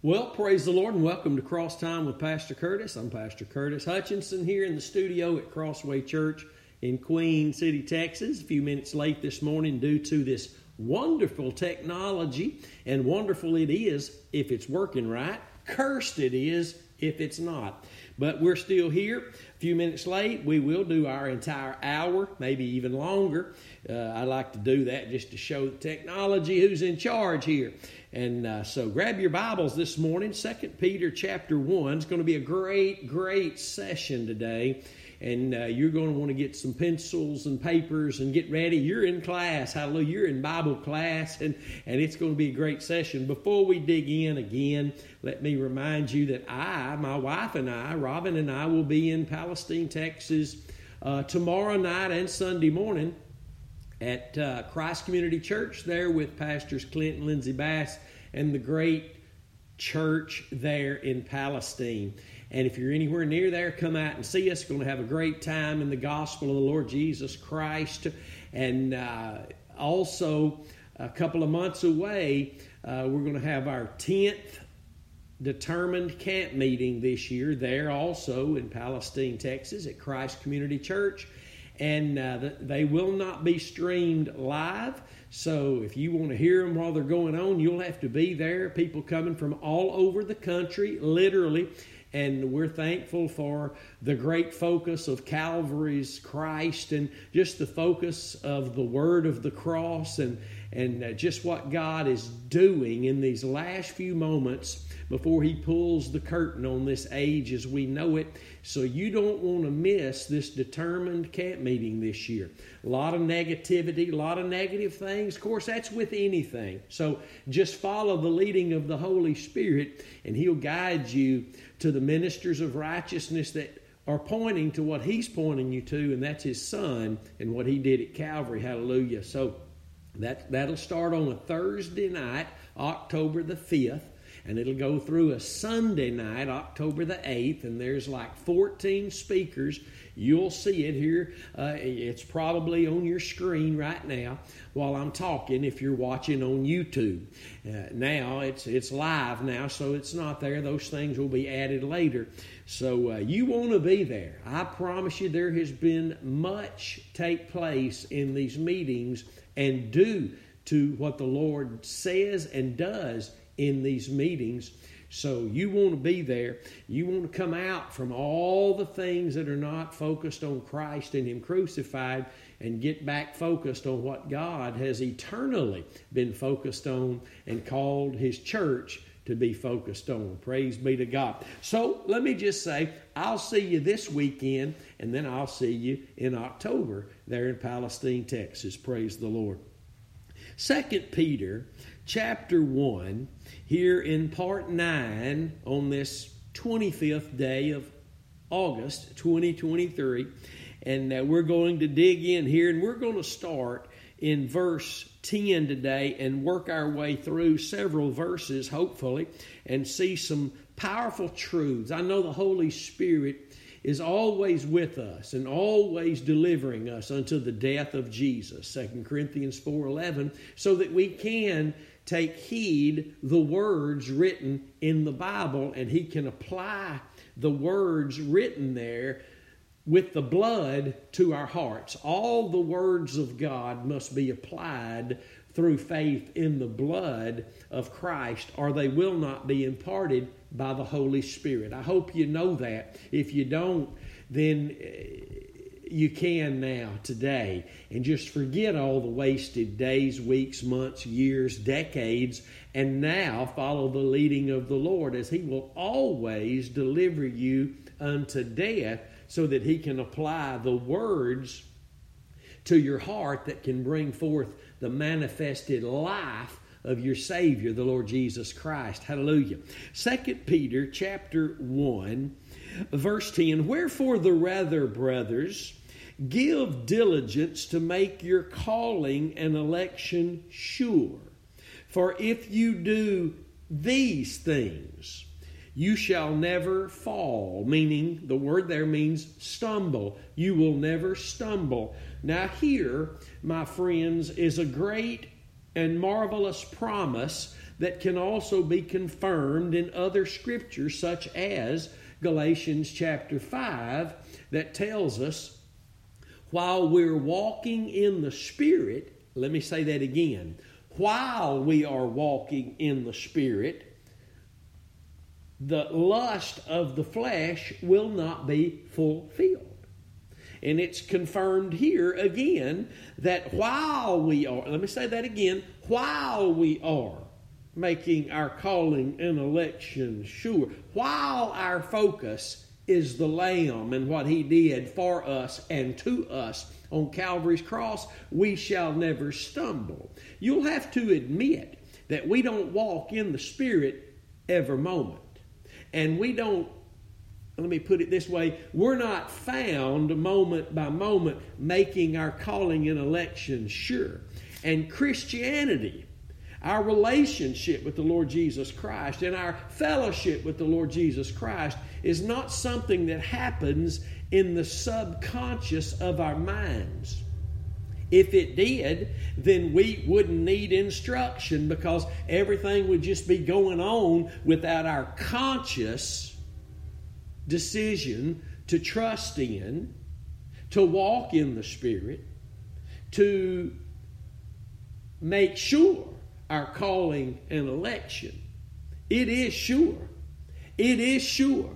Well, praise the Lord and welcome to Cross Time with Pastor Curtis. I'm Pastor Curtis Hutchinson here in the studio at Crossway Church in Queen City, Texas. A few minutes late this morning due to this wonderful technology, and wonderful it is if it's working right. Cursed it is if it's not. But we're still here. A few minutes late, we will do our entire hour, maybe even longer. Uh, I like to do that just to show the technology who's in charge here. And uh, so grab your Bibles this morning. Second Peter chapter 1 is going to be a great, great session today and uh, you're going to want to get some pencils and papers and get ready. You're in class, hallelujah. You're in Bible class, and, and it's going to be a great session. Before we dig in again, let me remind you that I, my wife and I, Robin and I, will be in Palestine, Texas uh, tomorrow night and Sunday morning at uh, Christ Community Church there with Pastors Clint and Lindsay Bass and the great church there in Palestine. And if you're anywhere near there, come out and see us. We're going to have a great time in the gospel of the Lord Jesus Christ. And uh, also, a couple of months away, uh, we're going to have our 10th determined camp meeting this year there also in Palestine, Texas at Christ Community Church. And uh, they will not be streamed live. So if you want to hear them while they're going on, you'll have to be there. People coming from all over the country, literally and we're thankful for the great focus of Calvary's Christ and just the focus of the word of the cross and, and uh, just what God is doing in these last few moments before He pulls the curtain on this age as we know it. So you don't want to miss this determined camp meeting this year. A lot of negativity, a lot of negative things. Of course, that's with anything. So just follow the leading of the Holy Spirit, and He'll guide you to the ministers of righteousness that are pointing to what He's pointing you to, and that's His Son and what He did at Calvary. Hallelujah. So that, that'll start on a Thursday night, October the 5th and it'll go through a Sunday night, October the 8th, and there's like 14 speakers. You'll see it here. Uh, it's probably on your screen right now while I'm talking if you're watching on YouTube. Uh, now it's it's live now, so it's not there. Those things will be added later. So uh, you want to be there. I promise you, there has been much take place in these meetings and due to what the Lord says and does in these meetings. So you want to be there. You want to come out from all the things that are not focused on Christ and Him crucified and get back focused on what God has eternally been focused on and called His church to be focused on. Praise be to God. So let me just say, I'll see you this weekend, and then I'll see you in October there in Palestine, Texas. Praise the Lord. Second Peter chapter 1 here in part 9 on this 25th day of August 2023. And uh, we're going to dig in here and we're going to start in verse 10 today and work our way through several verses, hopefully, and see some powerful truths. I know the Holy Spirit is always with us and always delivering us unto the death of Jesus 2 corinthians 4.11 so that we can take heed the words written in the Bible, and he can apply the words written there with the blood to our hearts. All the words of God must be applied through faith in the blood of Christ, or they will not be imparted by the Holy Spirit. I hope you know that. If you don't, then you can now, today, and just forget all the wasted days, weeks, months, years, decades, and now follow the leading of the Lord as He will always deliver you unto death so that He can apply the words to your heart that can bring forth the manifested life of your Savior, the Lord Jesus Christ. Hallelujah. Second Peter chapter 1, verse 10. Wherefore the rather, brothers, Give diligence to make your calling and election sure. For if you do these things, you shall never fall. Meaning, the word there means stumble. You will never stumble. Now, here, my friends, is a great and marvelous promise that can also be confirmed in other scriptures, such as Galatians chapter 5, that tells us while we're walking in the Spirit, let me say that again. While we are walking in the Spirit, the lust of the flesh will not be fulfilled. And it's confirmed here again that while we are, let me say that again, while we are making our calling and election sure, while our focus is the Lamb and what He did for us and to us on Calvary's cross, we shall never stumble. You'll have to admit that we don't walk in the Spirit every moment. And we don't, let me put it this way, we're not found moment by moment making our calling and election sure. And Christianity, our relationship with the Lord Jesus Christ and our fellowship with the Lord Jesus Christ is not something that happens in the subconscious of our minds. If it did, then we wouldn't need instruction because everything would just be going on without our conscious decision to trust in, to walk in the Spirit, to make sure our calling and election. It is sure. It is sure.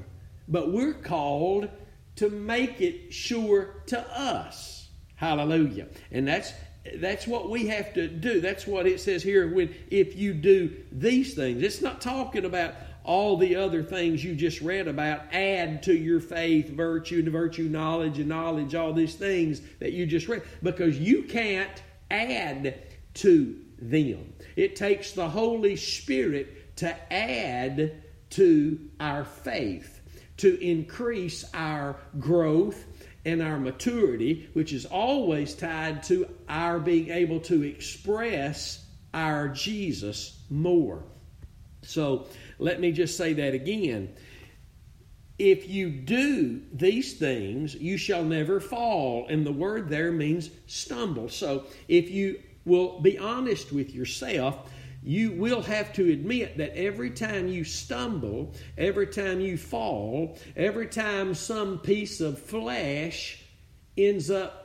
But we're called to make it sure to us. Hallelujah. And that's that's what we have to do. That's what it says here when if you do these things. It's not talking about all the other things you just read about add to your faith, virtue, and virtue, knowledge, and knowledge, all these things that you just read, because you can't add to them. It takes the Holy Spirit to add to our faith, to increase our growth and our maturity, which is always tied to our being able to express our Jesus more. So let me just say that again. If you do these things, you shall never fall. And the word there means stumble. So if you will be honest with yourself, you will have to admit that every time you stumble, every time you fall, every time some piece of flesh ends up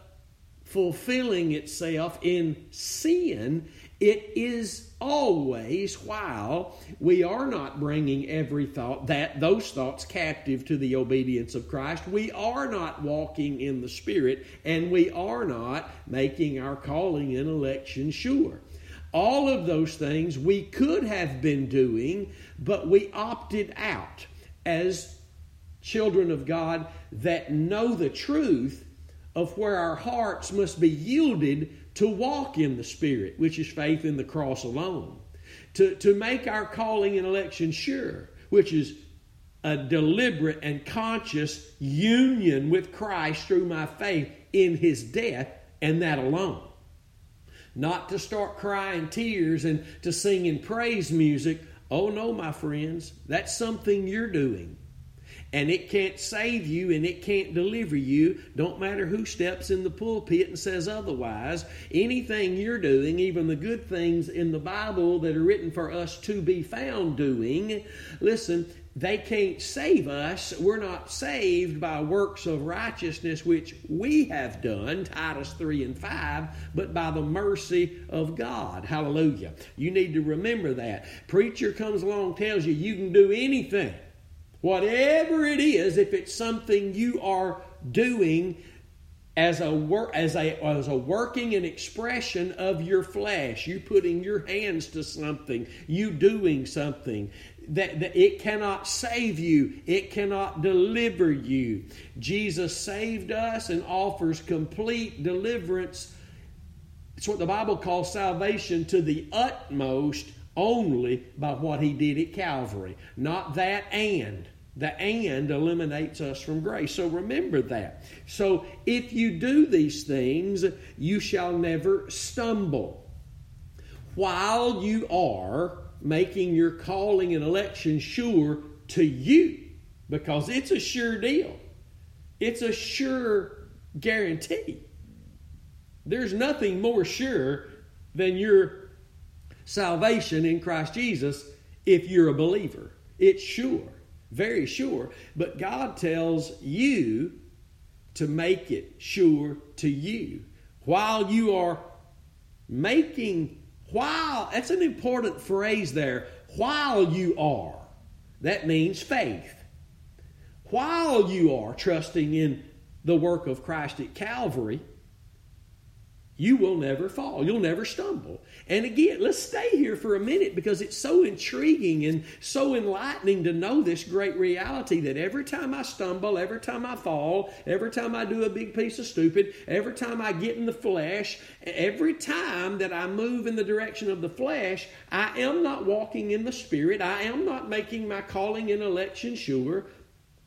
fulfilling itself in sin, it is always while we are not bringing every thought that those thoughts captive to the obedience of Christ. We are not walking in the Spirit, and we are not making our calling and election sure. All of those things we could have been doing, but we opted out as children of God that know the truth of where our hearts must be yielded to walk in the Spirit, which is faith in the cross alone. To, to make our calling and election sure, which is a deliberate and conscious union with Christ through my faith in his death and that alone not to start crying tears and to sing in praise music. Oh no, my friends, that's something you're doing. And it can't save you and it can't deliver you. Don't matter who steps in the pulpit and says otherwise. Anything you're doing, even the good things in the Bible that are written for us to be found doing, listen, they can't save us. We're not saved by works of righteousness which we have done, Titus 3 and 5, but by the mercy of God. Hallelujah. You need to remember that. Preacher comes along tells you you can do anything. Whatever it is, if it's something you are doing as a work as a as a working and expression of your flesh you putting your hands to something you doing something that, that it cannot save you, it cannot deliver you. Jesus saved us and offers complete deliverance. It's what the Bible calls salvation to the utmost only by what he did at Calvary. Not that and. The and eliminates us from grace. So remember that. So if you do these things, you shall never stumble. While you are making your calling and election sure to you because it's a sure deal. It's a sure guarantee. There's nothing more sure than your salvation in Christ Jesus if you're a believer. It's sure, very sure. But God tells you to make it sure to you. While you are making, while, that's an important phrase there, while you are. That means faith. While you are trusting in the work of Christ at Calvary, you will never fall. You'll never stumble. And again, let's stay here for a minute because it's so intriguing and so enlightening to know this great reality that every time I stumble, every time I fall, every time I do a big piece of stupid, every time I get in the flesh, every time that I move in the direction of the flesh, I am not walking in the Spirit. I am not making my calling and election sure.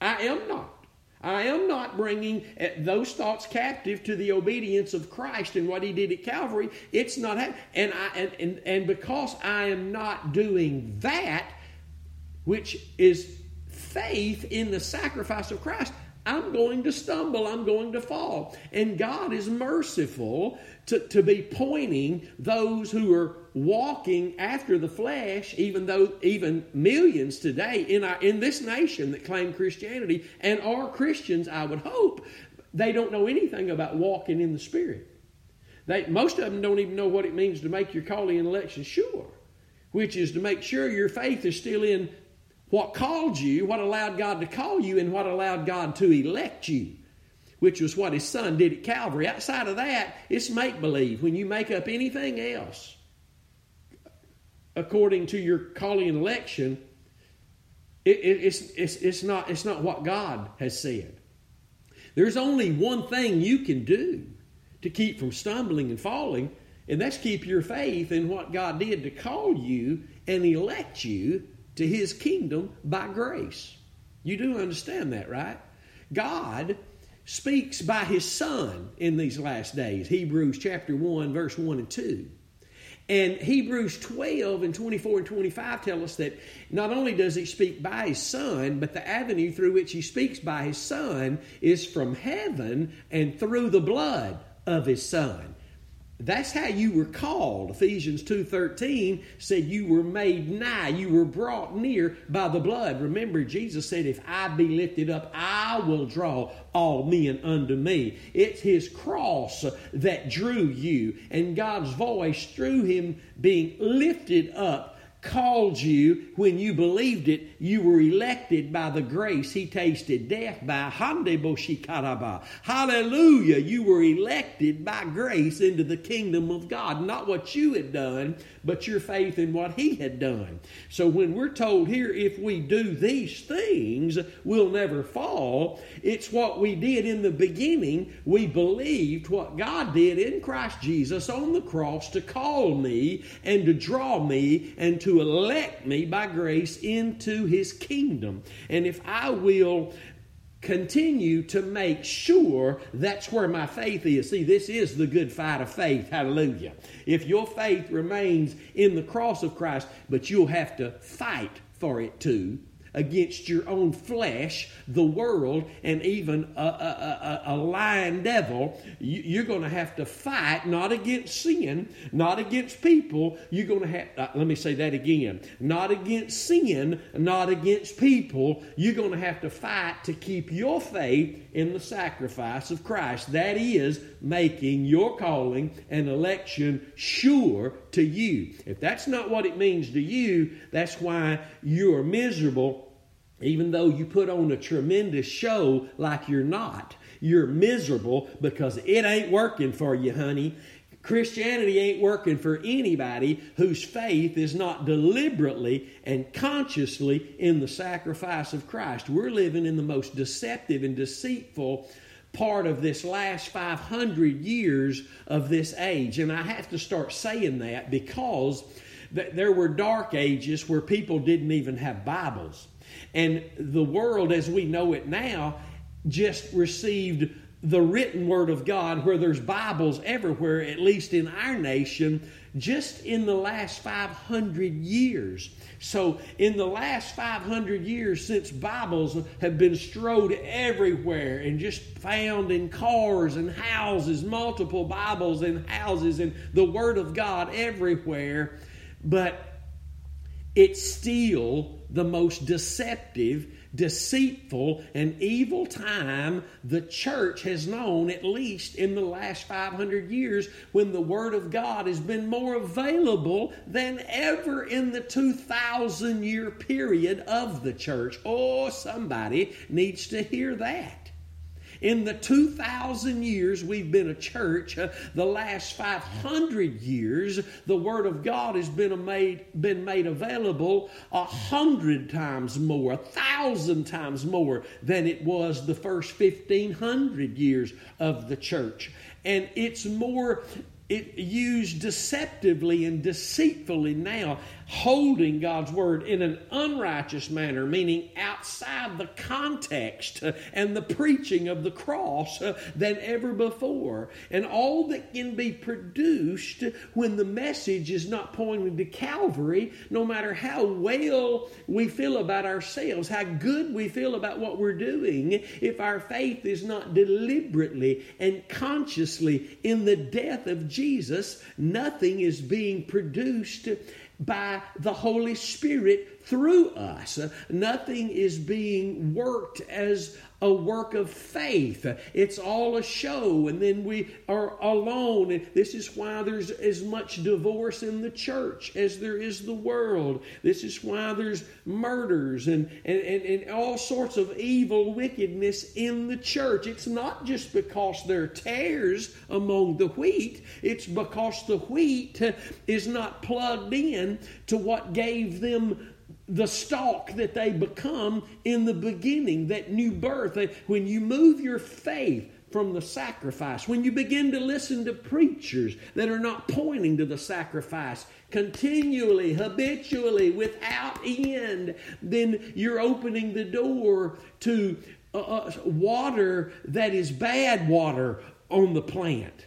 I am not. I am not bringing eh, those thoughts captive to the obedience of Christ and what He did at Calvary. It's not happening. And, I, and, and, and because I am not doing that, which is faith in the sacrifice of Christ, I'm going to stumble, I'm going to fall. And God is merciful to, to be pointing those who are walking after the flesh, even though even millions today in our in this nation that claim Christianity and are Christians, I would hope, they don't know anything about walking in the Spirit. They most of them don't even know what it means to make your calling and election sure, which is to make sure your faith is still in what called you, what allowed God to call you, and what allowed God to elect you which was what his son did at Calvary. Outside of that, it's make believe. When you make up anything else according to your calling and election, it, it, it's, it's, it's, not, it's not what God has said. There's only one thing you can do to keep from stumbling and falling, and that's keep your faith in what God did to call you and elect you to his kingdom by grace. You do understand that, right? God speaks by his son in these last days. Hebrews chapter 1, verse 1 and 2. And Hebrews 12 and 24 and 25 tell us that not only does he speak by his son, but the avenue through which he speaks by his son is from heaven and through the blood of his son. That's how you were called. Ephesians 2:13 said you were made nigh, you were brought near by the blood. Remember Jesus said if I be lifted up, I will draw all men unto me. It's his cross that drew you and God's voice through him being lifted up called you when you believed it. You were elected by the grace he tasted death by. Hallelujah. You were elected by grace into the kingdom of God. Not what you had done, but your faith in what he had done. So when we're told here, if we do these things, we'll never fall, it's what we did in the beginning. We believed what God did in Christ Jesus on the cross to call me and to draw me and to to elect me by grace into his kingdom. And if I will continue to make sure that's where my faith is. See, this is the good fight of faith. Hallelujah. If your faith remains in the cross of Christ, but you'll have to fight for it too against your own flesh, the world, and even a, a, a, a lying devil, you, are going to have to fight not against sin, not against people. You're going to have, uh, let me say that again, not against sin, not against people. You're going to have to fight to keep your faith in the sacrifice of Christ. That is making your calling and election sure to you. If that's not what it means to you, that's why you are miserable even though you put on a tremendous show like you're not. You're miserable because it ain't working for you, honey. Christianity ain't working for anybody whose faith is not deliberately and consciously in the sacrifice of Christ. We're living in the most deceptive and deceitful part of this last 500 years of this age. And I have to start saying that because there were dark ages where people didn't even have Bibles. And the world as we know it now just received the written word of God where there's Bibles everywhere, at least in our nation, just in the last 500 years. So, in the last 500 years, since Bibles have been strode everywhere and just found in cars and houses, multiple Bibles in houses, and the Word of God everywhere, but it's still the most deceptive, deceitful, and evil time the church has known, at least in the last 500 years, when the Word of God has been more available than ever in the 2,000 year period of the church. Oh, somebody needs to hear that. In the 2,000 years we've been a church, uh, the last 500 years, the Word of God has been made, been made available a hundred times more, a thousand times more than it was the first 1,500 years of the church. And it's more it used deceptively and deceitfully now, holding God's word in an unrighteous manner, meaning outside the context and the preaching of the cross than ever before. And all that can be produced when the message is not pointing to Calvary, no matter how well we feel about ourselves, how good we feel about what we're doing, if our faith is not deliberately and consciously in the death of Jesus Jesus, nothing is being produced by the Holy Spirit through us. Nothing is being worked as a work of faith. It's all a show, and then we are alone. And this is why there's as much divorce in the church as there is the world. This is why there's murders and, and, and, and all sorts of evil wickedness in the church. It's not just because there are tares among the wheat, it's because the wheat is not plugged in to what gave them the stalk that they become in the beginning, that new birth. When you move your faith from the sacrifice, when you begin to listen to preachers that are not pointing to the sacrifice continually, habitually, without end, then you're opening the door to uh, uh water that is bad water on the plant.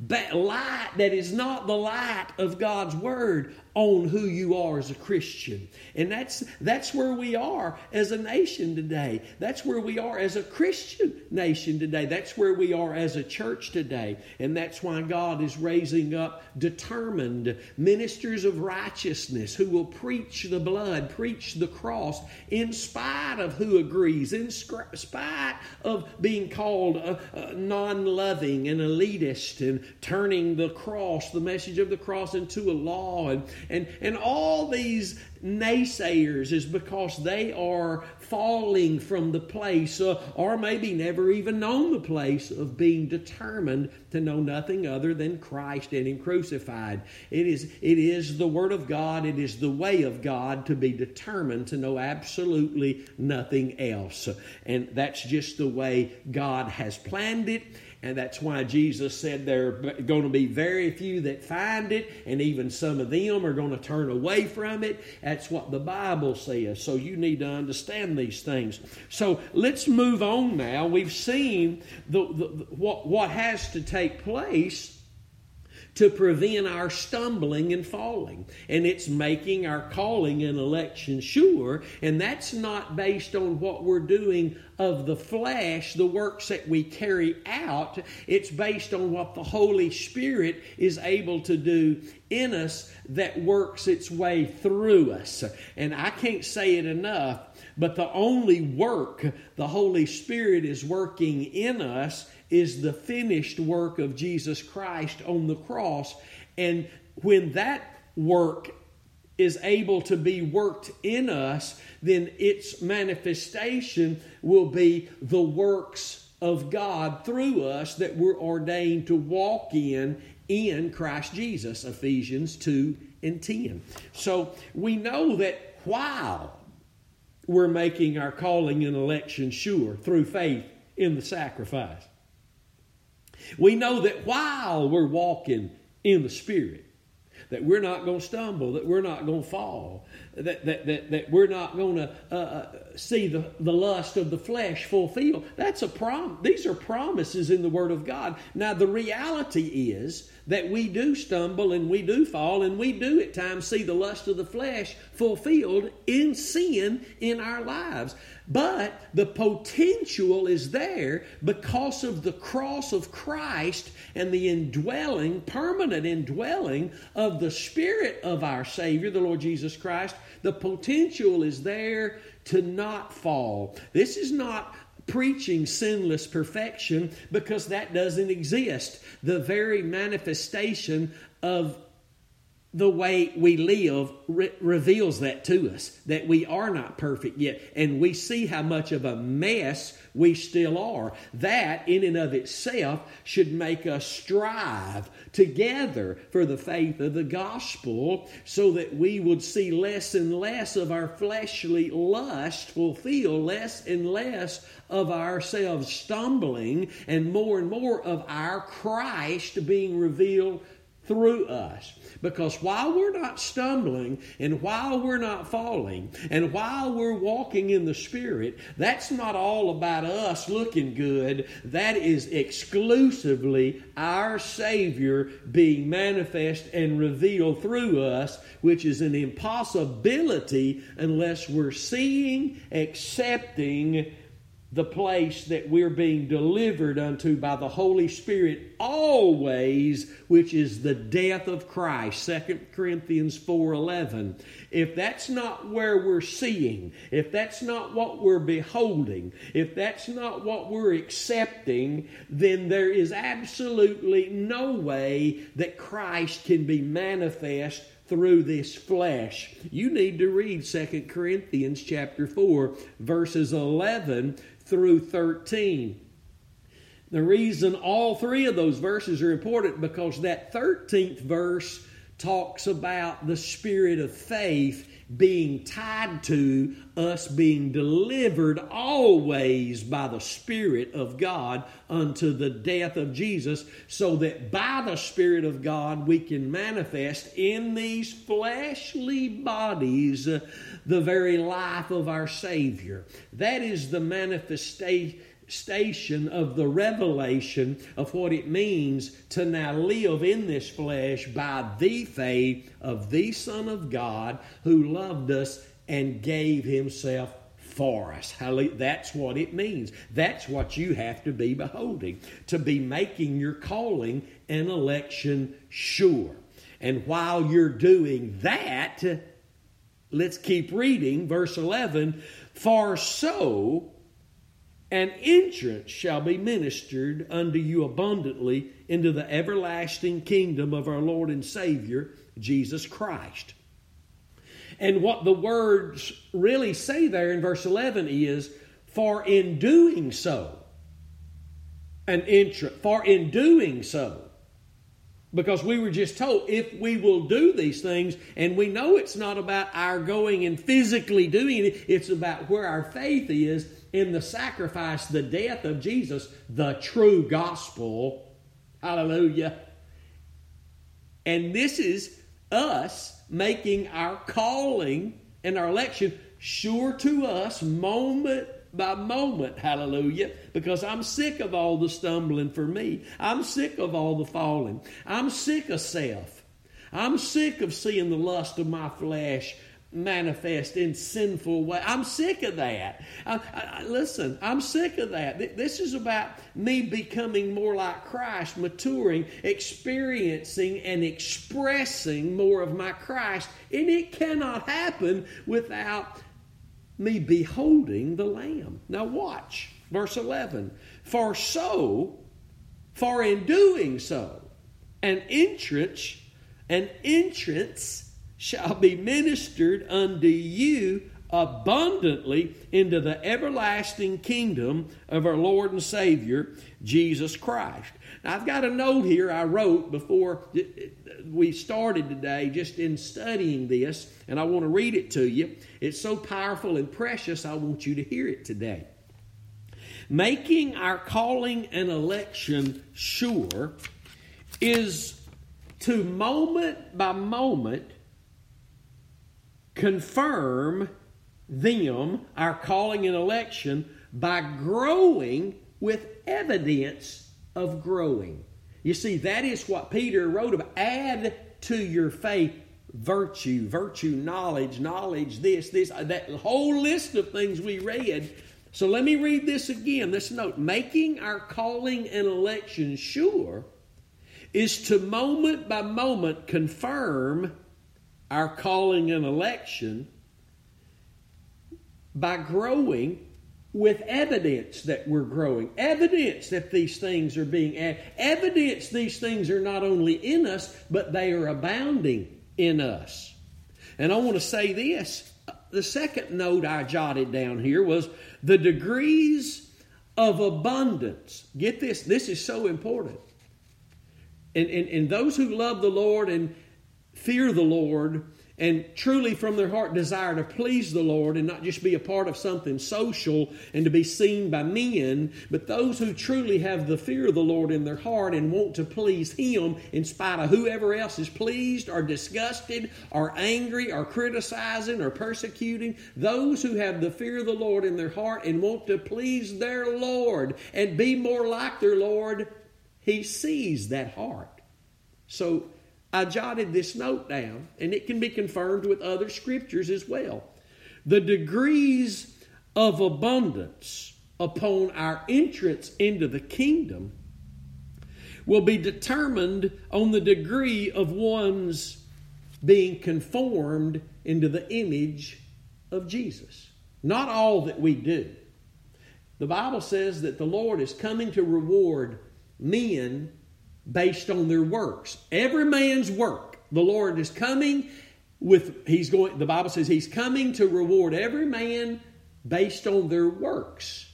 That light that is not the light of God's Word on who you are as a Christian. And that's that's where we are as a nation today. That's where we are as a Christian nation today. That's where we are as a church today. And that's why God is raising up determined ministers of righteousness who will preach the blood, preach the cross in spite of who agrees, in spite of being called a, a non-loving and elitist and turning the cross, the message of the cross into a law and and, and all these naysayers is because they are falling from the place uh, or maybe never even known the place of being determined to know nothing other than Christ and Him crucified. It is, it is the Word of God, it is the way of God to be determined to know absolutely nothing else. And that's just the way God has planned it. And that's why Jesus said there are going to be very few that find it, and even some of them are going to turn away from it. That's what the Bible says. So you need to understand these things. So let's move on now. We've seen the, the, what, what has to take place to prevent our stumbling and falling. And it's making our calling and election sure. And that's not based on what we're doing of the flesh, the works that we carry out. It's based on what the Holy Spirit is able to do in us that works its way through us. And I can't say it enough. But the only work the Holy Spirit is working in us is the finished work of Jesus Christ on the cross. And when that work is able to be worked in us, then its manifestation will be the works of God through us that we're ordained to walk in in Christ Jesus, Ephesians 2 and 10. So we know that while we're making our calling and election sure through faith in the sacrifice, we know that while we're walking in the Spirit, that we're not going to stumble, that we're not going to fall, that, that, that, that we're not going to uh, uh, see the, the lust of the flesh fulfilled. That's a prom. These are promises in the Word of God. Now, the reality is that we do stumble and we do fall and we do at times see the lust of the flesh fulfilled in sin in our lives. But the potential is there because of the cross of Christ and the indwelling, permanent indwelling of the Spirit of our Savior, the Lord Jesus Christ. The potential is there to not fall. This is not preaching sinless perfection because that doesn't exist. The very manifestation of the way we live re- reveals that to us that we are not perfect yet and we see how much of a mess we still are that in and of itself should make us strive together for the faith of the gospel so that we would see less and less of our fleshly lust fulfill less and less of ourselves stumbling and more and more of our Christ being revealed through us. Because while we're not stumbling and while we're not falling and while we're walking in the Spirit, that's not all about us looking good. That is exclusively our Savior being manifest and revealed through us, which is an impossibility unless we're seeing, accepting, the place that we're being delivered unto by the Holy Spirit always, which is the death of Christ. 2 Corinthians 4:11. If that's not where we're seeing, if that's not what we're beholding, if that's not what we're accepting, then there is absolutely no way that Christ can be manifest through this flesh. You need to read 2 Corinthians chapter 4 verses 11 through 13. The reason all three of those verses are important because that 13th verse talks about the spirit of faith being tied to us being delivered always by the Spirit of God unto the death of Jesus, so that by the Spirit of God we can manifest in these fleshly bodies the very life of our Savior. That is the manifestation of the revelation of what it means to now live in this flesh by the faith of the Son of God who loved us and gave himself for us. That's what it means. That's what you have to be beholding, to be making your calling and election sure. And while you're doing that, Let's keep reading. Verse 11 For so an entrance shall be ministered unto you abundantly into the everlasting kingdom of our Lord and Savior, Jesus Christ. And what the words really say there in verse 11 is, For in doing so, an entrance, for in doing so, because we were just told if we will do these things, and we know it's not about our going and physically doing it, it's about where our faith is in the sacrifice, the death of Jesus, the true gospel. Hallelujah. And this is us making our calling and our election sure to us moment by moment, hallelujah, because I'm sick of all the stumbling for me. I'm sick of all the falling. I'm sick of self. I'm sick of seeing the lust of my flesh manifest in sinful way. I'm sick of that. I, I, listen, I'm sick of that. This is about me becoming more like Christ, maturing, experiencing, and expressing more of my Christ. And it cannot happen without me beholding the Lamb. Now, watch verse 11. For so, for in doing so, an entrance, an entrance shall be ministered unto you abundantly into the everlasting kingdom of our Lord and Savior, Jesus Christ. Now, I've got a note here I wrote before we started today, just in studying this, and I want to read it to you. It's so powerful and precious, I want you to hear it today. Making our calling and election sure is to moment by moment confirm them, our calling and election, by growing with evidence of growing. You see, that is what Peter wrote about. Add to your faith virtue, virtue, knowledge, knowledge, this, this, uh, that whole list of things we read. So let me read this again. This note making our calling and election sure is to moment by moment confirm our calling and election by growing with evidence that we're growing, evidence that these things are being added, evidence these things are not only in us, but they are abounding in us. And I want to say this the second note I jotted down here was the degrees of abundance. Get this, this is so important. And, and, and those who love the Lord and fear the Lord and truly from their heart desire to please the Lord and not just be a part of something social and to be seen by men, but those who truly have the fear of the Lord in their heart and want to please Him in spite of whoever else is pleased or disgusted or angry or criticizing or persecuting, those who have the fear of the Lord in their heart and want to please their Lord and be more like their Lord, He sees that heart. So, I jotted this note down, and it can be confirmed with other scriptures as well. The degrees of abundance upon our entrance into the kingdom will be determined on the degree of one's being conformed into the image of Jesus. Not all that we do. The Bible says that the Lord is coming to reward men based on their works. Every man's work. The Lord is coming with, he's going, the Bible says he's coming to reward every man based on their works.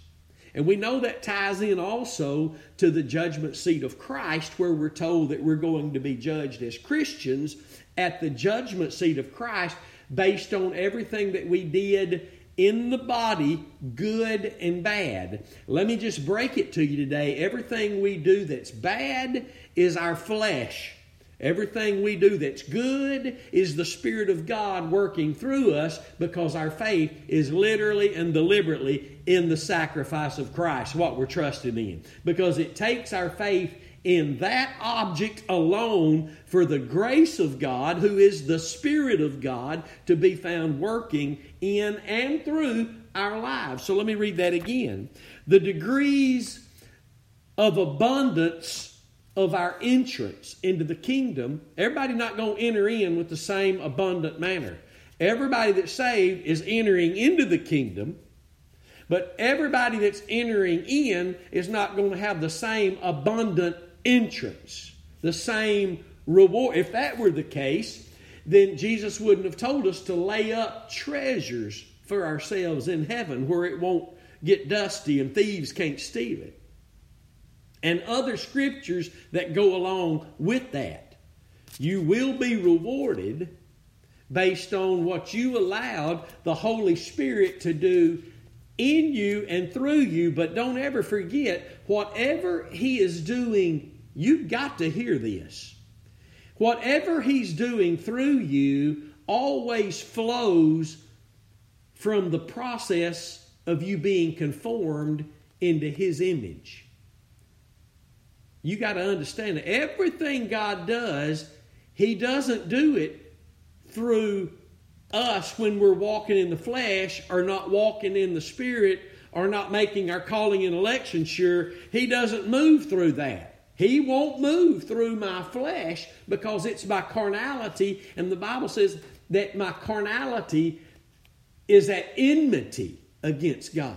And we know that ties in also to the judgment seat of Christ, where we're told that we're going to be judged as Christians at the judgment seat of Christ based on everything that we did in the body, good and bad. Let me just break it to you today. Everything we do that's bad is our flesh. Everything we do that's good is the Spirit of God working through us because our faith is literally and deliberately in the sacrifice of Christ, what we're trusting in. Because it takes our faith in that object alone for the grace of God, who is the Spirit of God, to be found working in and through our lives. So let me read that again. The degrees of abundance of our entrance into the kingdom, everybody not going to enter in with the same abundant manner. Everybody that's saved is entering into the kingdom, but everybody that's entering in is not going to have the same abundant entrance, the same reward. If that were the case, then Jesus wouldn't have told us to lay up treasures for ourselves in heaven where it won't get dusty and thieves can't steal it. And other scriptures that go along with that. You will be rewarded based on what you allowed the Holy Spirit to do in you and through you. But don't ever forget, whatever He is doing You've got to hear this. Whatever He's doing through you always flows from the process of you being conformed into His image. You got to understand that everything God does, He doesn't do it through us when we're walking in the flesh or not walking in the Spirit or not making our calling and election sure. He doesn't move through that. He won't move through my flesh because it's my carnality, and the Bible says that my carnality is at enmity against God.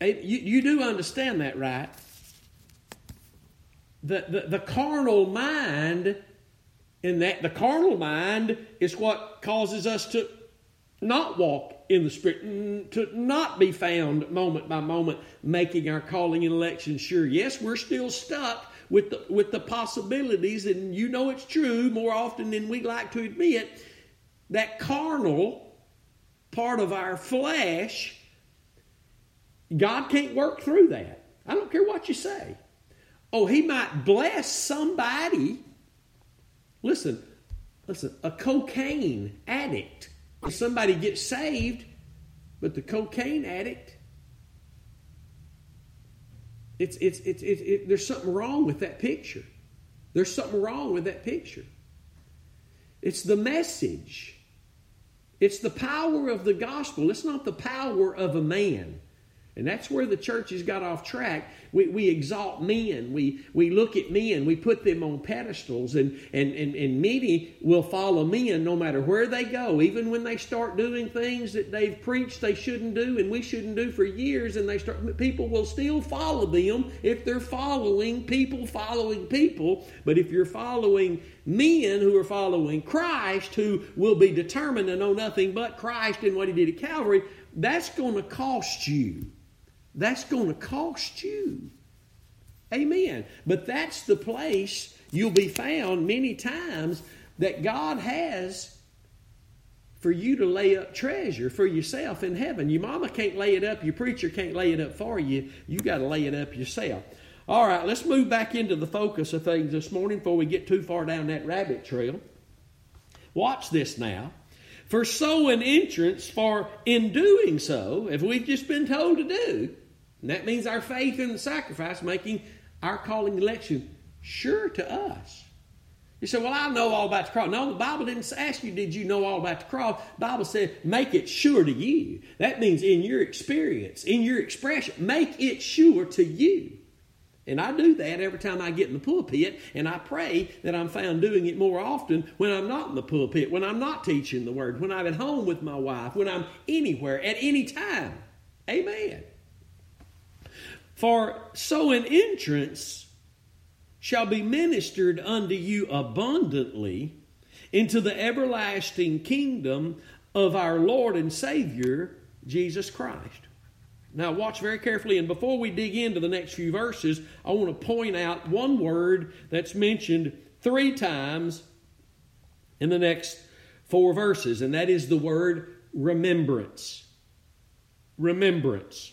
You, you do understand that, right? The, the, the carnal mind, in that the carnal mind is what causes us to not walk in the Spirit, to not be found moment by moment, making our calling and election sure. Yes, we're still stuck with the, with the possibilities, and you know it's true more often than we like to admit. That carnal part of our flesh, God can't work through that. I don't care what you say. Oh, He might bless somebody. Listen, listen, a cocaine addict. If Somebody gets saved, but the cocaine addict, it's, it's, it's, it's it, there's something wrong with that picture. There's something wrong with that picture. It's the message. It's the power of the gospel. It's not the power of a man. And that's where the church has got off track. We, we exalt men. We, we look at men. We put them on pedestals. And, and, and, and many will follow men no matter where they go, even when they start doing things that they've preached they shouldn't do and we shouldn't do for years. And they start, people will still follow them if they're following people following people. But if you're following men who are following Christ, who will be determined to know nothing but Christ and what he did at Calvary, that's going to cost you. That's going to cost you. Amen. But that's the place you'll be found many times that God has for you to lay up treasure for yourself in heaven. Your mama can't lay it up, your preacher can't lay it up for you. You got to lay it up yourself. All right, let's move back into the focus of things this morning before we get too far down that rabbit trail. Watch this now. For so an entrance, for in doing so, if we've just been told to do, and that means our faith in the sacrifice making our calling election sure to us. You say, Well, I know all about the cross. No, the Bible didn't ask you, Did you know all about the cross? The Bible said, Make it sure to you. That means in your experience, in your expression, make it sure to you. And I do that every time I get in the pulpit, and I pray that I'm found doing it more often when I'm not in the pulpit, when I'm not teaching the word, when I'm at home with my wife, when I'm anywhere, at any time. Amen. For so an entrance shall be ministered unto you abundantly into the everlasting kingdom of our Lord and Savior, Jesus Christ. Now, watch very carefully, and before we dig into the next few verses, I want to point out one word that's mentioned three times in the next four verses, and that is the word remembrance. Remembrance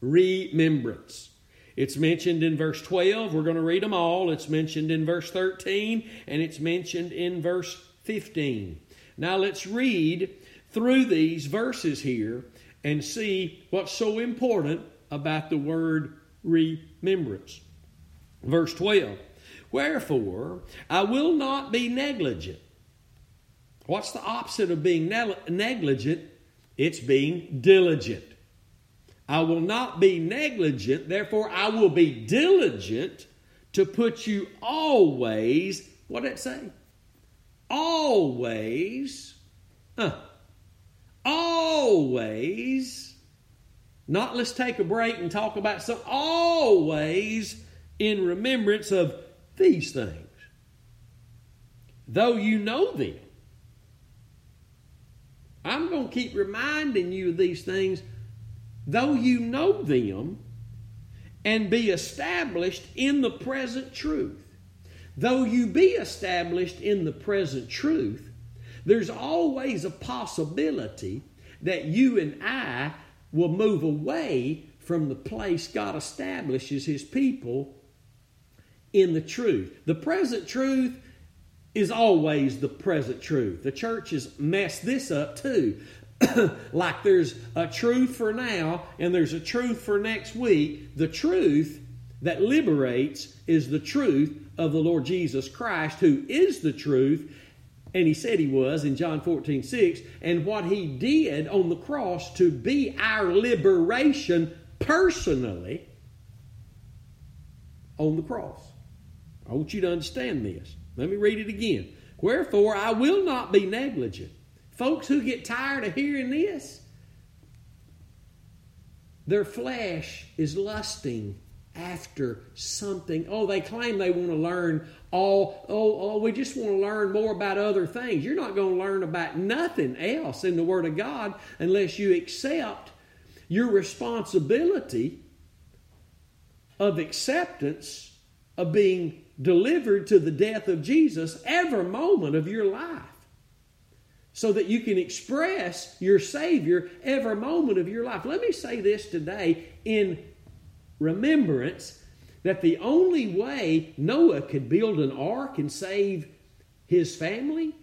remembrance. It's mentioned in verse 12. We're going to read them all. It's mentioned in verse 13 and it's mentioned in verse 15. Now let's read through these verses here and see what's so important about the word remembrance. Verse 12 Wherefore, I will not be negligent. What's the opposite of being negligent? It's being diligent. I will not be negligent, therefore, I will be diligent to put you always, what did it say? Always, uh, always, not let's take a break and talk about some, always in remembrance of these things. Though you know them, I'm going to keep reminding you of these things though you know them, and be established in the present truth. Though you be established in the present truth, there's always a possibility that you and I will move away from the place God establishes His people in the truth. The present truth is always the present truth. The church has messed this up too. like there's a truth for now and there's a truth for next week, the truth that liberates is the truth of the Lord Jesus Christ, who is the truth, and he said he was in John 14 6, and what he did on the cross to be our liberation personally on the cross. I want you to understand this. Let me read it again. Wherefore, I will not be negligent Folks who get tired of hearing this, their flesh is lusting after something. Oh, they claim they want to learn all, oh, oh, we just want to learn more about other things. You're not going to learn about nothing else in the Word of God unless you accept your responsibility of acceptance of being delivered to the death of Jesus every moment of your life so that you can express your Savior every moment of your life. Let me say this today in remembrance that the only way Noah could build an ark and save his family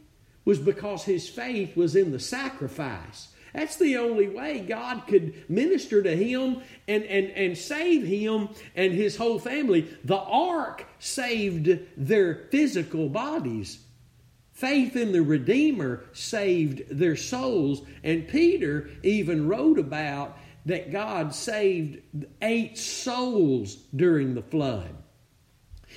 was because his faith was in the sacrifice. That's the only way God could minister to him and, and, and save him and his whole family. The ark saved their physical bodies. Faith in the Redeemer saved their souls. And Peter even wrote about that God saved eight souls during the flood.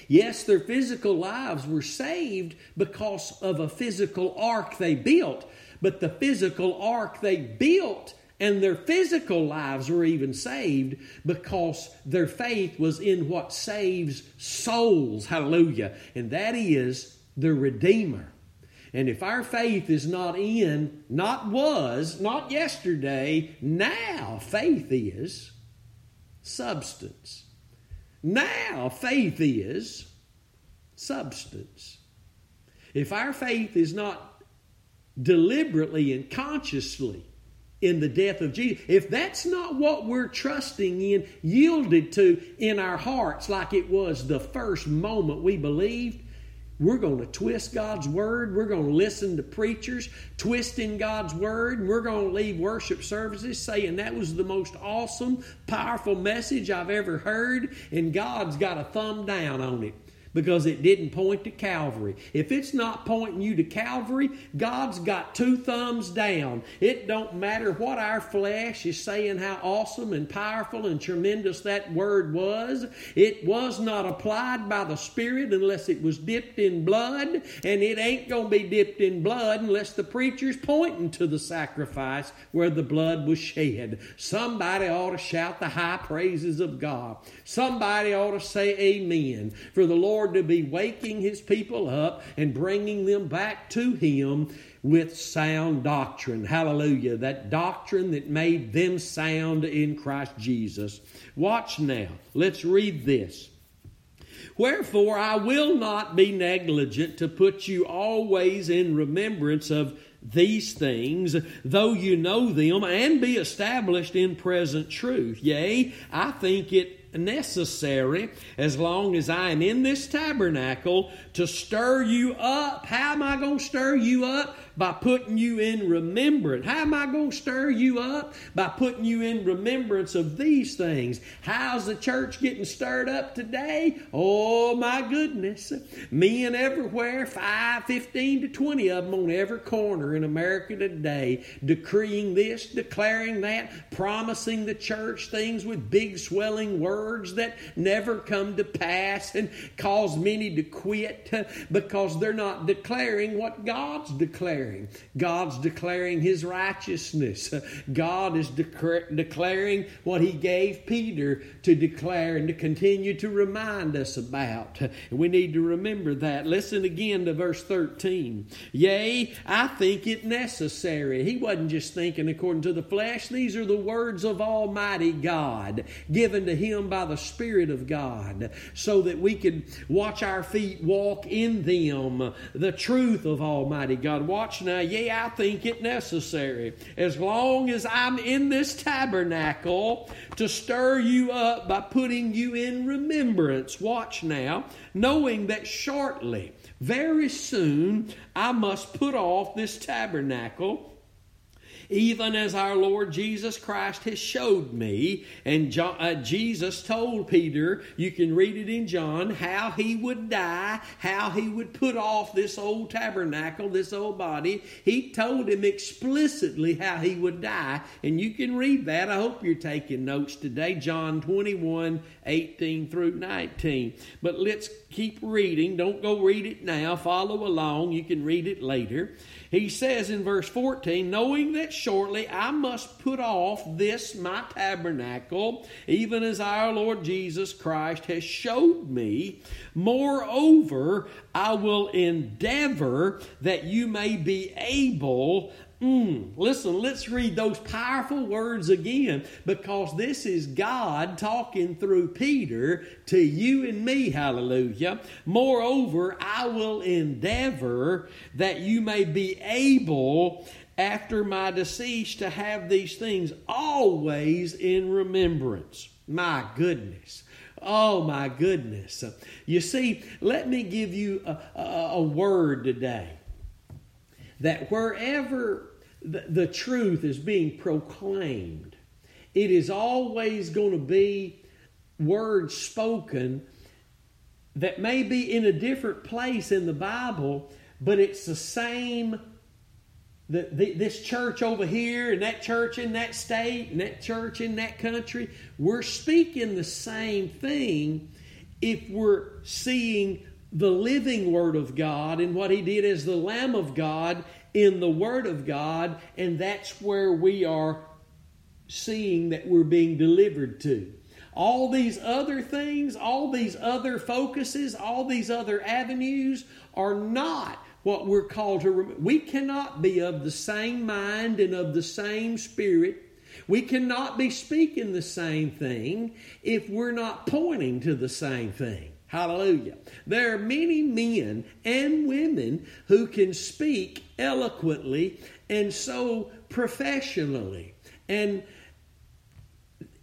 Yes, their physical lives were saved because of a physical ark they built, but the physical ark they built and their physical lives were even saved because their faith was in what saves souls. Hallelujah. And that is the Redeemer. And if our faith is not in, not was, not yesterday, now faith is substance. Now faith is substance. If our faith is not deliberately and consciously in the death of Jesus, if that's not what we're trusting in, yielded to in our hearts like it was the first moment we believed, we're going to twist God's word. We're going to listen to preachers twisting God's word. And we're going to leave worship services saying that was the most awesome, powerful message I've ever heard. And God's got a thumb down on it because it didn't point to Calvary. If it's not pointing you to Calvary, God's got two thumbs down. It don't matter what our flesh is saying how awesome and powerful and tremendous that word was. It was not applied by the Spirit unless it was dipped in blood, and it ain't going to be dipped in blood unless the preacher's pointing to the sacrifice where the blood was shed. Somebody ought to shout the high praises of God. Somebody ought to say amen. For the Lord Lord to be waking his people up and bringing them back to him with sound doctrine. Hallelujah. That doctrine that made them sound in Christ Jesus. Watch now. Let's read this. Wherefore I will not be negligent to put you always in remembrance of these things, though you know them, and be established in present truth. Yea, I think it necessary as long as I am in this tabernacle to stir you up. How am I going to stir you up? By putting you in remembrance. How am I going to stir you up? By putting you in remembrance of these things. How's the church getting stirred up today? Oh my goodness. Men everywhere, 5, 15 to 20 of them on every corner in America today, decreeing this, declaring that, promising the church things with big swelling words that never come to pass and cause many to quit because they're not declaring what God's declaring declaring. God's declaring his righteousness. God is declaring what he gave Peter to declare and to continue to remind us about. We need to remember that. Listen again to verse 13. Yea, I think it necessary. He wasn't just thinking according to the flesh. These are the words of Almighty God given to him by the Spirit of God so that we can watch our feet walk in them the truth of Almighty God. Watch now, uh, yea, I think it necessary, as long as I'm in this tabernacle, to stir you up by putting you in remembrance. Watch now, knowing that shortly, very soon, I must put off this tabernacle even as our Lord Jesus Christ has showed me. And John, uh, Jesus told Peter, you can read it in John, how he would die, how he would put off this old tabernacle, this old body. He told him explicitly how he would die. And you can read that. I hope you're taking notes today. John 21, 18 through 19. But let's keep reading. Don't go read it now. Follow along. You can read it later. He says in verse 14, knowing that shortly I must put off this my tabernacle, even as our Lord Jesus Christ has showed me. Moreover, I will endeavor that you may be able Mm, listen, let's read those powerful words again because this is God talking through Peter to you and me. Hallelujah. Moreover, I will endeavor that you may be able after my decease to have these things always in remembrance. My goodness. Oh my goodness. You see, let me give you a, a, a word today that wherever the, the truth is being proclaimed, it is always going to be words spoken that may be in a different place in the Bible, but it's the same. The, the, this church over here, and that church in that state, and that church in that country, we're speaking the same thing if we're seeing the living Word of God and what He did as the Lamb of God in the Word of God, and that's where we are seeing that we're being delivered to. All these other things, all these other focuses, all these other avenues are not what we're called to remember. We cannot be of the same mind and of the same spirit. We cannot be speaking the same thing if we're not pointing to the same thing. Hallelujah. There are many men and women who can speak eloquently and so professionally. And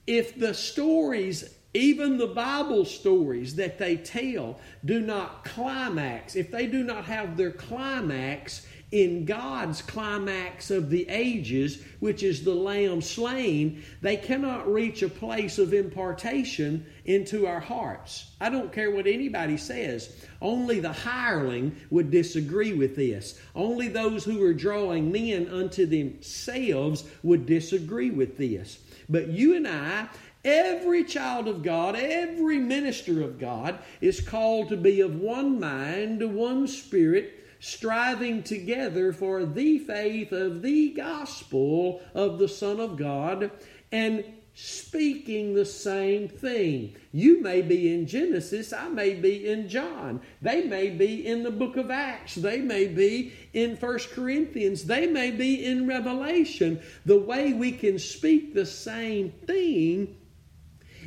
if the stories, even the Bible stories that they tell, do not climax, if they do not have their climax in God's climax of the ages, which is the Lamb slain, they cannot reach a place of impartation into our hearts. I don't care what anybody says. Only the hireling would disagree with this. Only those who are drawing men unto themselves would disagree with this. But you and I, every child of God, every minister of God, is called to be of one mind, one spirit, striving together for the faith of the gospel of the Son of God and speaking the same thing. You may be in Genesis, I may be in John. They may be in the book of Acts, they may be in First Corinthians, they may be in Revelation. The way we can speak the same thing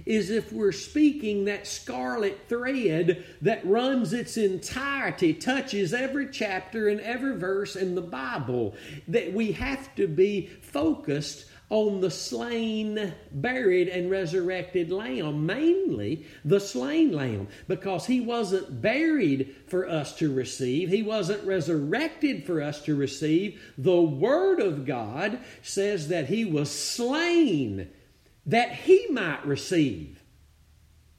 is if we're speaking that scarlet thread that runs its entirety, touches every chapter and every verse in the Bible, that we have to be focused on the slain, buried, and resurrected lamb, mainly the slain lamb, because he wasn't buried for us to receive, he wasn't resurrected for us to receive. The Word of God says that he was slain that he might receive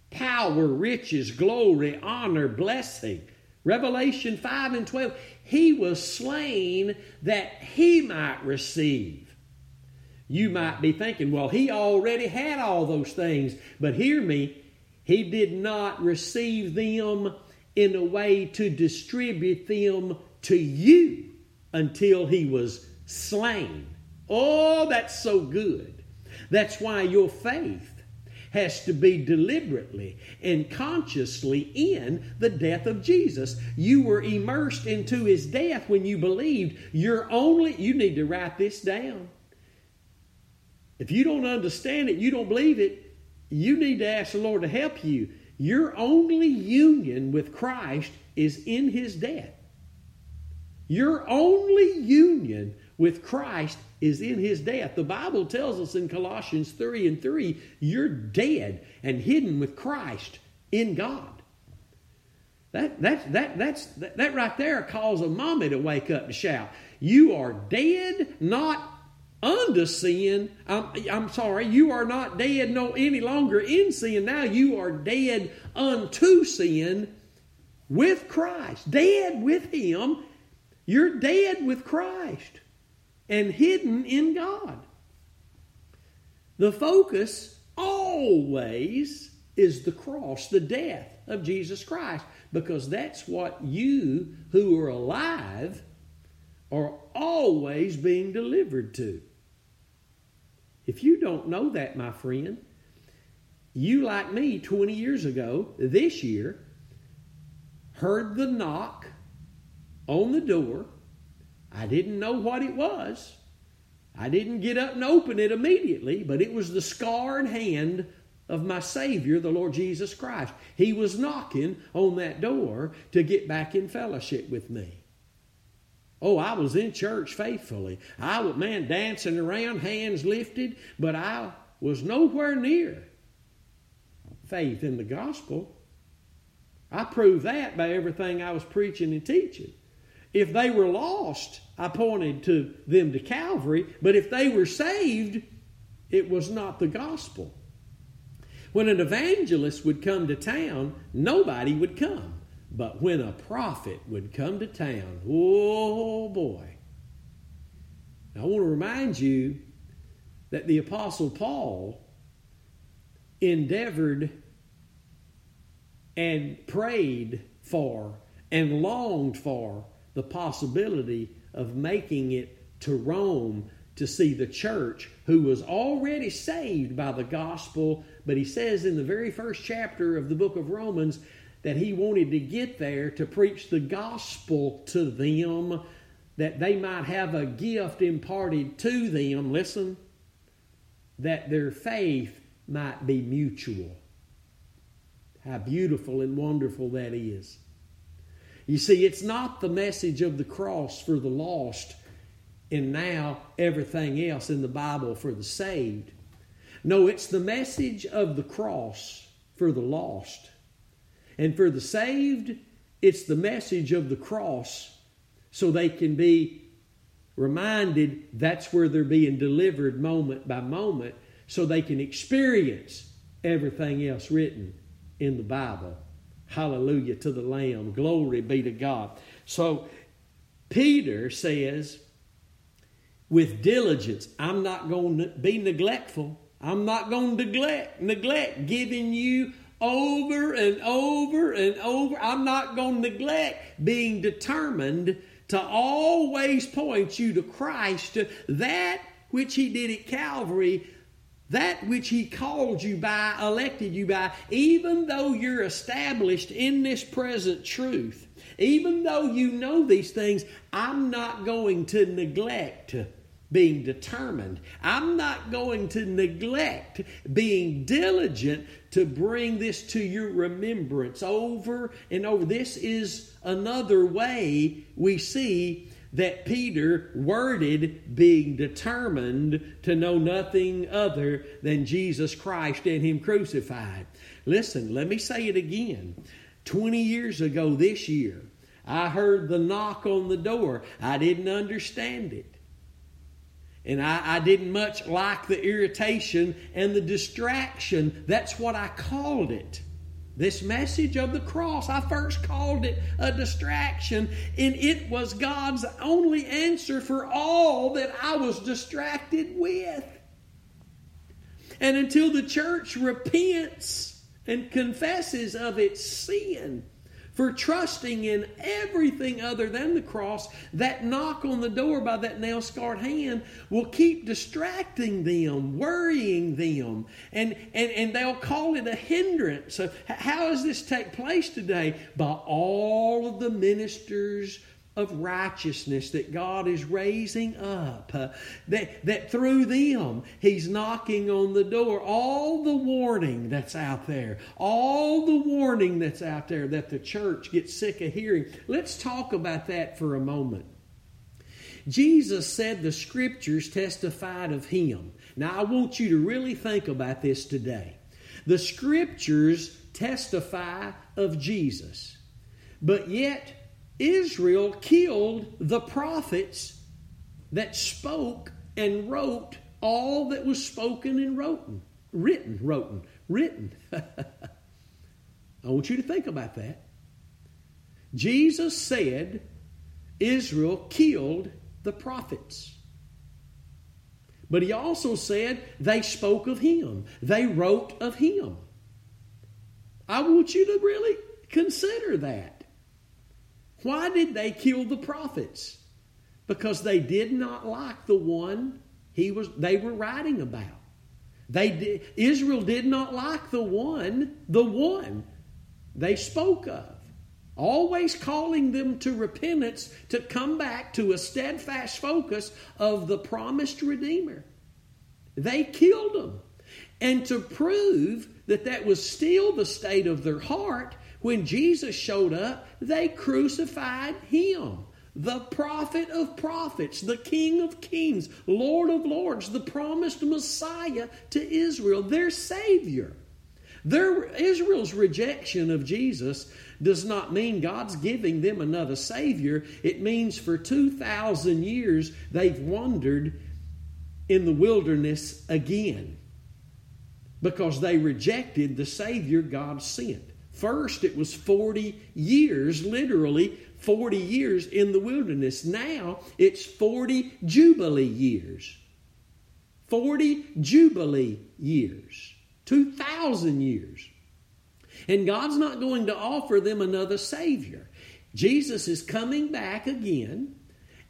power, riches, glory, honor, blessing. Revelation 5 and 12. He was slain that he might receive you might be thinking, well, he already had all those things. But hear me, he did not receive them in a way to distribute them to you until he was slain. Oh, that's so good. That's why your faith has to be deliberately and consciously in the death of Jesus. You were immersed into his death when you believed. You're only, you need to write this down. If you don't understand it, you don't believe it, you need to ask the Lord to help you. Your only union with Christ is in his death. Your only union with Christ is in his death. The Bible tells us in Colossians 3 and 3 you're dead and hidden with Christ in God. That, that, that, that's, that, that right there calls a mommy to wake up and shout. You are dead, not unto sin. I'm, I'm sorry, you are not dead no any longer in sin. Now you are dead unto sin with Christ. Dead with Him. You're dead with Christ and hidden in God. The focus always is the cross, the death of Jesus Christ, because that's what you who are alive are always being delivered to. If you don't know that, my friend, you, like me 20 years ago, this year, heard the knock on the door. I didn't know what it was. I didn't get up and open it immediately, but it was the scarred hand of my Savior, the Lord Jesus Christ. He was knocking on that door to get back in fellowship with me. Oh, I was in church faithfully. I was, man, dancing around, hands lifted, but I was nowhere near faith in the gospel. I proved that by everything I was preaching and teaching. If they were lost, I pointed to them to Calvary, but if they were saved, it was not the gospel. When an evangelist would come to town, nobody would come. But when a prophet would come to town, oh boy. I want to remind you that the Apostle Paul endeavored and prayed for and longed for the possibility of making it to Rome to see the church who was already saved by the gospel. But he says in the very first chapter of the book of Romans that he wanted to get there to preach the gospel to them that they might have a gift imparted to them. Listen, that their faith might be mutual. How beautiful and wonderful that is. You see, it's not the message of the cross for the lost and now everything else in the Bible for the saved. No, it's the message of the cross for the lost. And for the saved, it's the message of the cross so they can be reminded that's where they're being delivered moment by moment so they can experience everything else written in the Bible. Hallelujah to the Lamb. Glory be to God. So Peter says, with diligence, I'm not going to be neglectful. I'm not going to neglect, neglect giving you over and over and over. I'm not going to neglect being determined to always point you to Christ, that which He did at Calvary that which he called you by, elected you by, even though you're established in this present truth, even though you know these things, I'm not going to neglect being determined. I'm not going to neglect being diligent to bring this to your remembrance over and over. This is another way we see that Peter worded being determined to know nothing other than Jesus Christ and Him crucified. Listen, let me say it again. 20 years ago this year, I heard the knock on the door. I didn't understand it. And I, I, didn't much like the irritation and the distraction. That's what I called it. This message of the cross, I first called it a distraction, and it was God's only answer for all that I was distracted with. And until the church repents and confesses of its sin, for trusting in everything other than the cross, that knock on the door by that nail scarred hand will keep distracting them, worrying them, and, and, and they'll call it a hindrance. So how does this take place today? By all of the ministers of righteousness that God is raising up. Uh, that, that through them, He's knocking on the door. All the warning that's out there, all the warning that's out there that the church gets sick of hearing. Let's talk about that for a moment. Jesus said the scriptures testified of Him. Now, I want you to really think about this today. The scriptures testify of Jesus, but yet Israel killed the prophets that spoke and wrote all that was spoken and written. Written, written, written. I want you to think about that. Jesus said Israel killed the prophets. But he also said they spoke of him, they wrote of him. I want you to really consider that. Why did they kill the prophets? Because they did not like the one he was they were writing about. They did, Israel did not like the one, the one they spoke of. Always calling them to repentance, to come back to a steadfast focus of the promised Redeemer. They killed them. And to prove that that was still the state of their heart, when Jesus showed up, they crucified him. The prophet of prophets, the king of kings, Lord of lords, the promised Messiah to Israel, their Savior. Their, Israel's rejection of Jesus does not mean God's giving them another Savior. It means for 2,000 years they've wandered in the wilderness again because they rejected the Savior God sent. First, it was 40 years, literally 40 years in the wilderness. Now, it's 40 Jubilee years. 40 Jubilee years. 2,000 years. And God's not going to offer them another Savior. Jesus is coming back again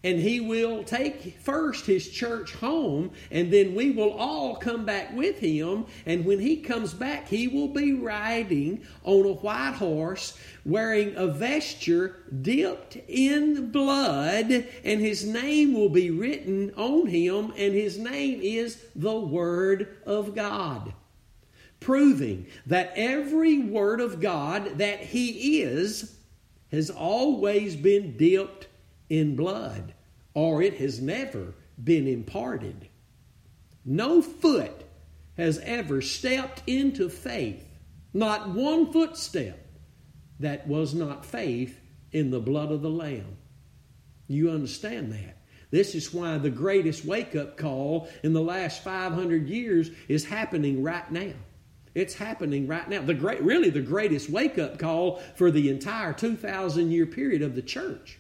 and he will take first his church home, and then we will all come back with him. And when he comes back, he will be riding on a white horse, wearing a vesture dipped in blood, and his name will be written on him, and his name is the Word of God. Proving that every Word of God that he is has always been dipped in blood or it has never been imparted. No foot has ever stepped into faith, not one footstep that was not faith in the blood of the Lamb. You understand that? This is why the greatest wake up call in the last 500 years is happening right now. It's happening right now. The great, really, the greatest wake up call for the entire 2,000 year period of the church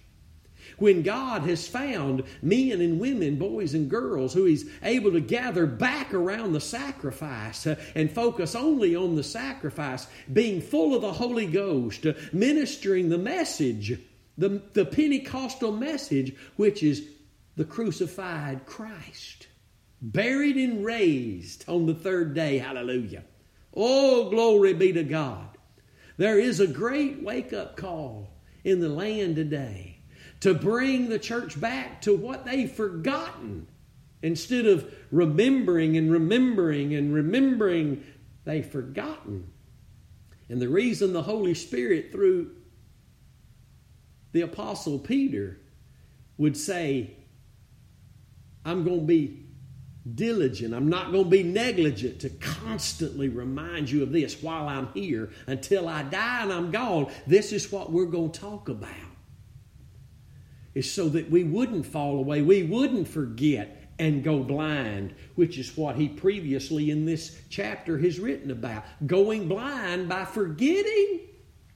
when God has found men and women, boys and girls, who He's able to gather back around the sacrifice uh, and focus only on the sacrifice, being full of the Holy Ghost, uh, ministering the message, the, the Pentecostal message, which is the crucified Christ, buried and raised on the third day. Hallelujah. Oh, glory be to God. There is a great wake up call in the land today to bring the church back to what they've forgotten. Instead of remembering and remembering and remembering, they've forgotten. And the reason the Holy Spirit, through the Apostle Peter, would say, I'm going to be diligent. I'm not going to be negligent to constantly remind you of this while I'm here until I die and I'm gone. This is what we're going to talk about is so that we wouldn't fall away, we wouldn't forget and go blind, which is what he previously in this chapter has written about. Going blind by forgetting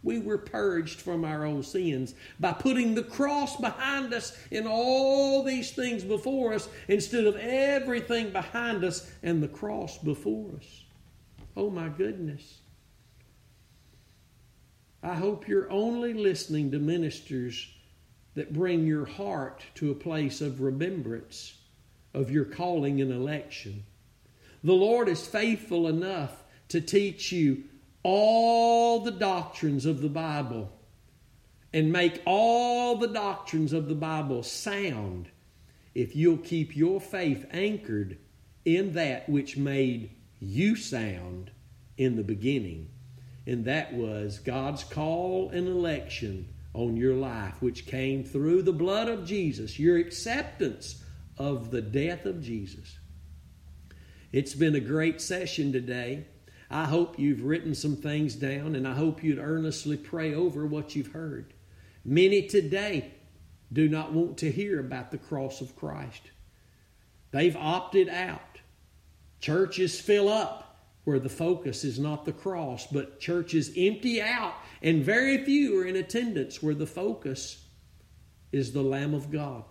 we were purged from our old sins by putting the cross behind us and all these things before us instead of everything behind us and the cross before us. Oh my goodness. I hope you're only listening to ministers that bring your heart to a place of remembrance of your calling and election. The Lord is faithful enough to teach you all the doctrines of the Bible and make all the doctrines of the Bible sound if you'll keep your faith anchored in that which made you sound in the beginning. And that was God's call and election on your life, which came through the blood of Jesus, your acceptance of the death of Jesus. It's been a great session today. I hope you've written some things down and I hope you'd earnestly pray over what you've heard. Many today do not want to hear about the cross of Christ. They've opted out. Churches fill up where the focus is not the cross, but churches empty out, and very few are in attendance where the focus is the Lamb of God.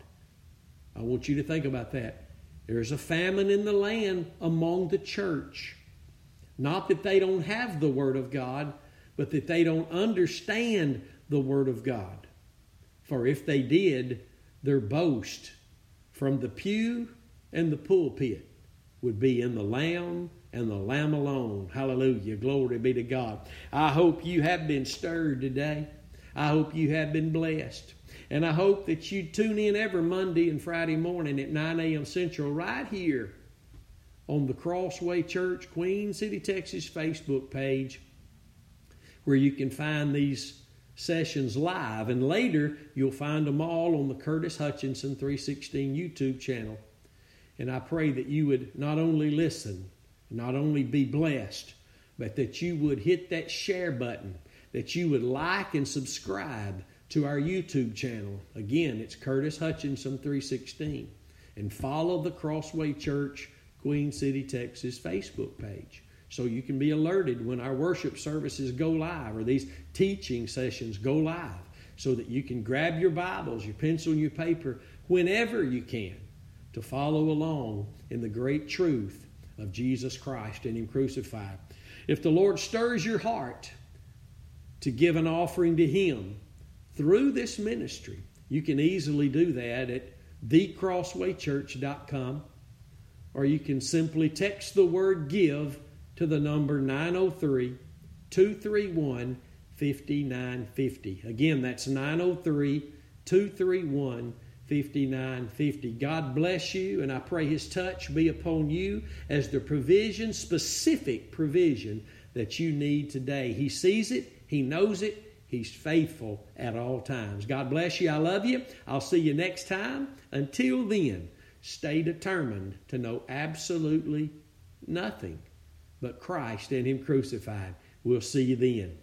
I want you to think about that. There's a famine in the land among the church. Not that they don't have the Word of God, but that they don't understand the Word of God. For if they did, their boast from the pew and the pulpit would be in the Lamb and the Lamb alone. Hallelujah. Glory be to God. I hope you have been stirred today. I hope you have been blessed. And I hope that you tune in every Monday and Friday morning at 9 a.m. Central right here on the Crossway Church, Queen City, Texas Facebook page where you can find these sessions live. And later, you'll find them all on the Curtis Hutchinson 316 YouTube channel. And I pray that you would not only listen, not only be blessed, but that you would hit that share button, that you would like and subscribe to our YouTube channel. Again, it's Curtis Hutchinson 316. And follow the Crossway Church, Queen City, Texas Facebook page so you can be alerted when our worship services go live or these teaching sessions go live so that you can grab your Bibles, your pencil, and your paper whenever you can to follow along in the great truth of Jesus Christ and Him crucified. If the Lord stirs your heart to give an offering to Him through this ministry, you can easily do that at thecrosswaychurch.com or you can simply text the word give to the number 903 231 5950. Again, that's 903 231 5950. God bless you, and I pray His touch be upon you as the provision, specific provision that you need today. He sees it, He knows it, He's faithful at all times. God bless you. I love you. I'll see you next time. Until then, stay determined to know absolutely nothing but Christ and Him crucified. We'll see you then.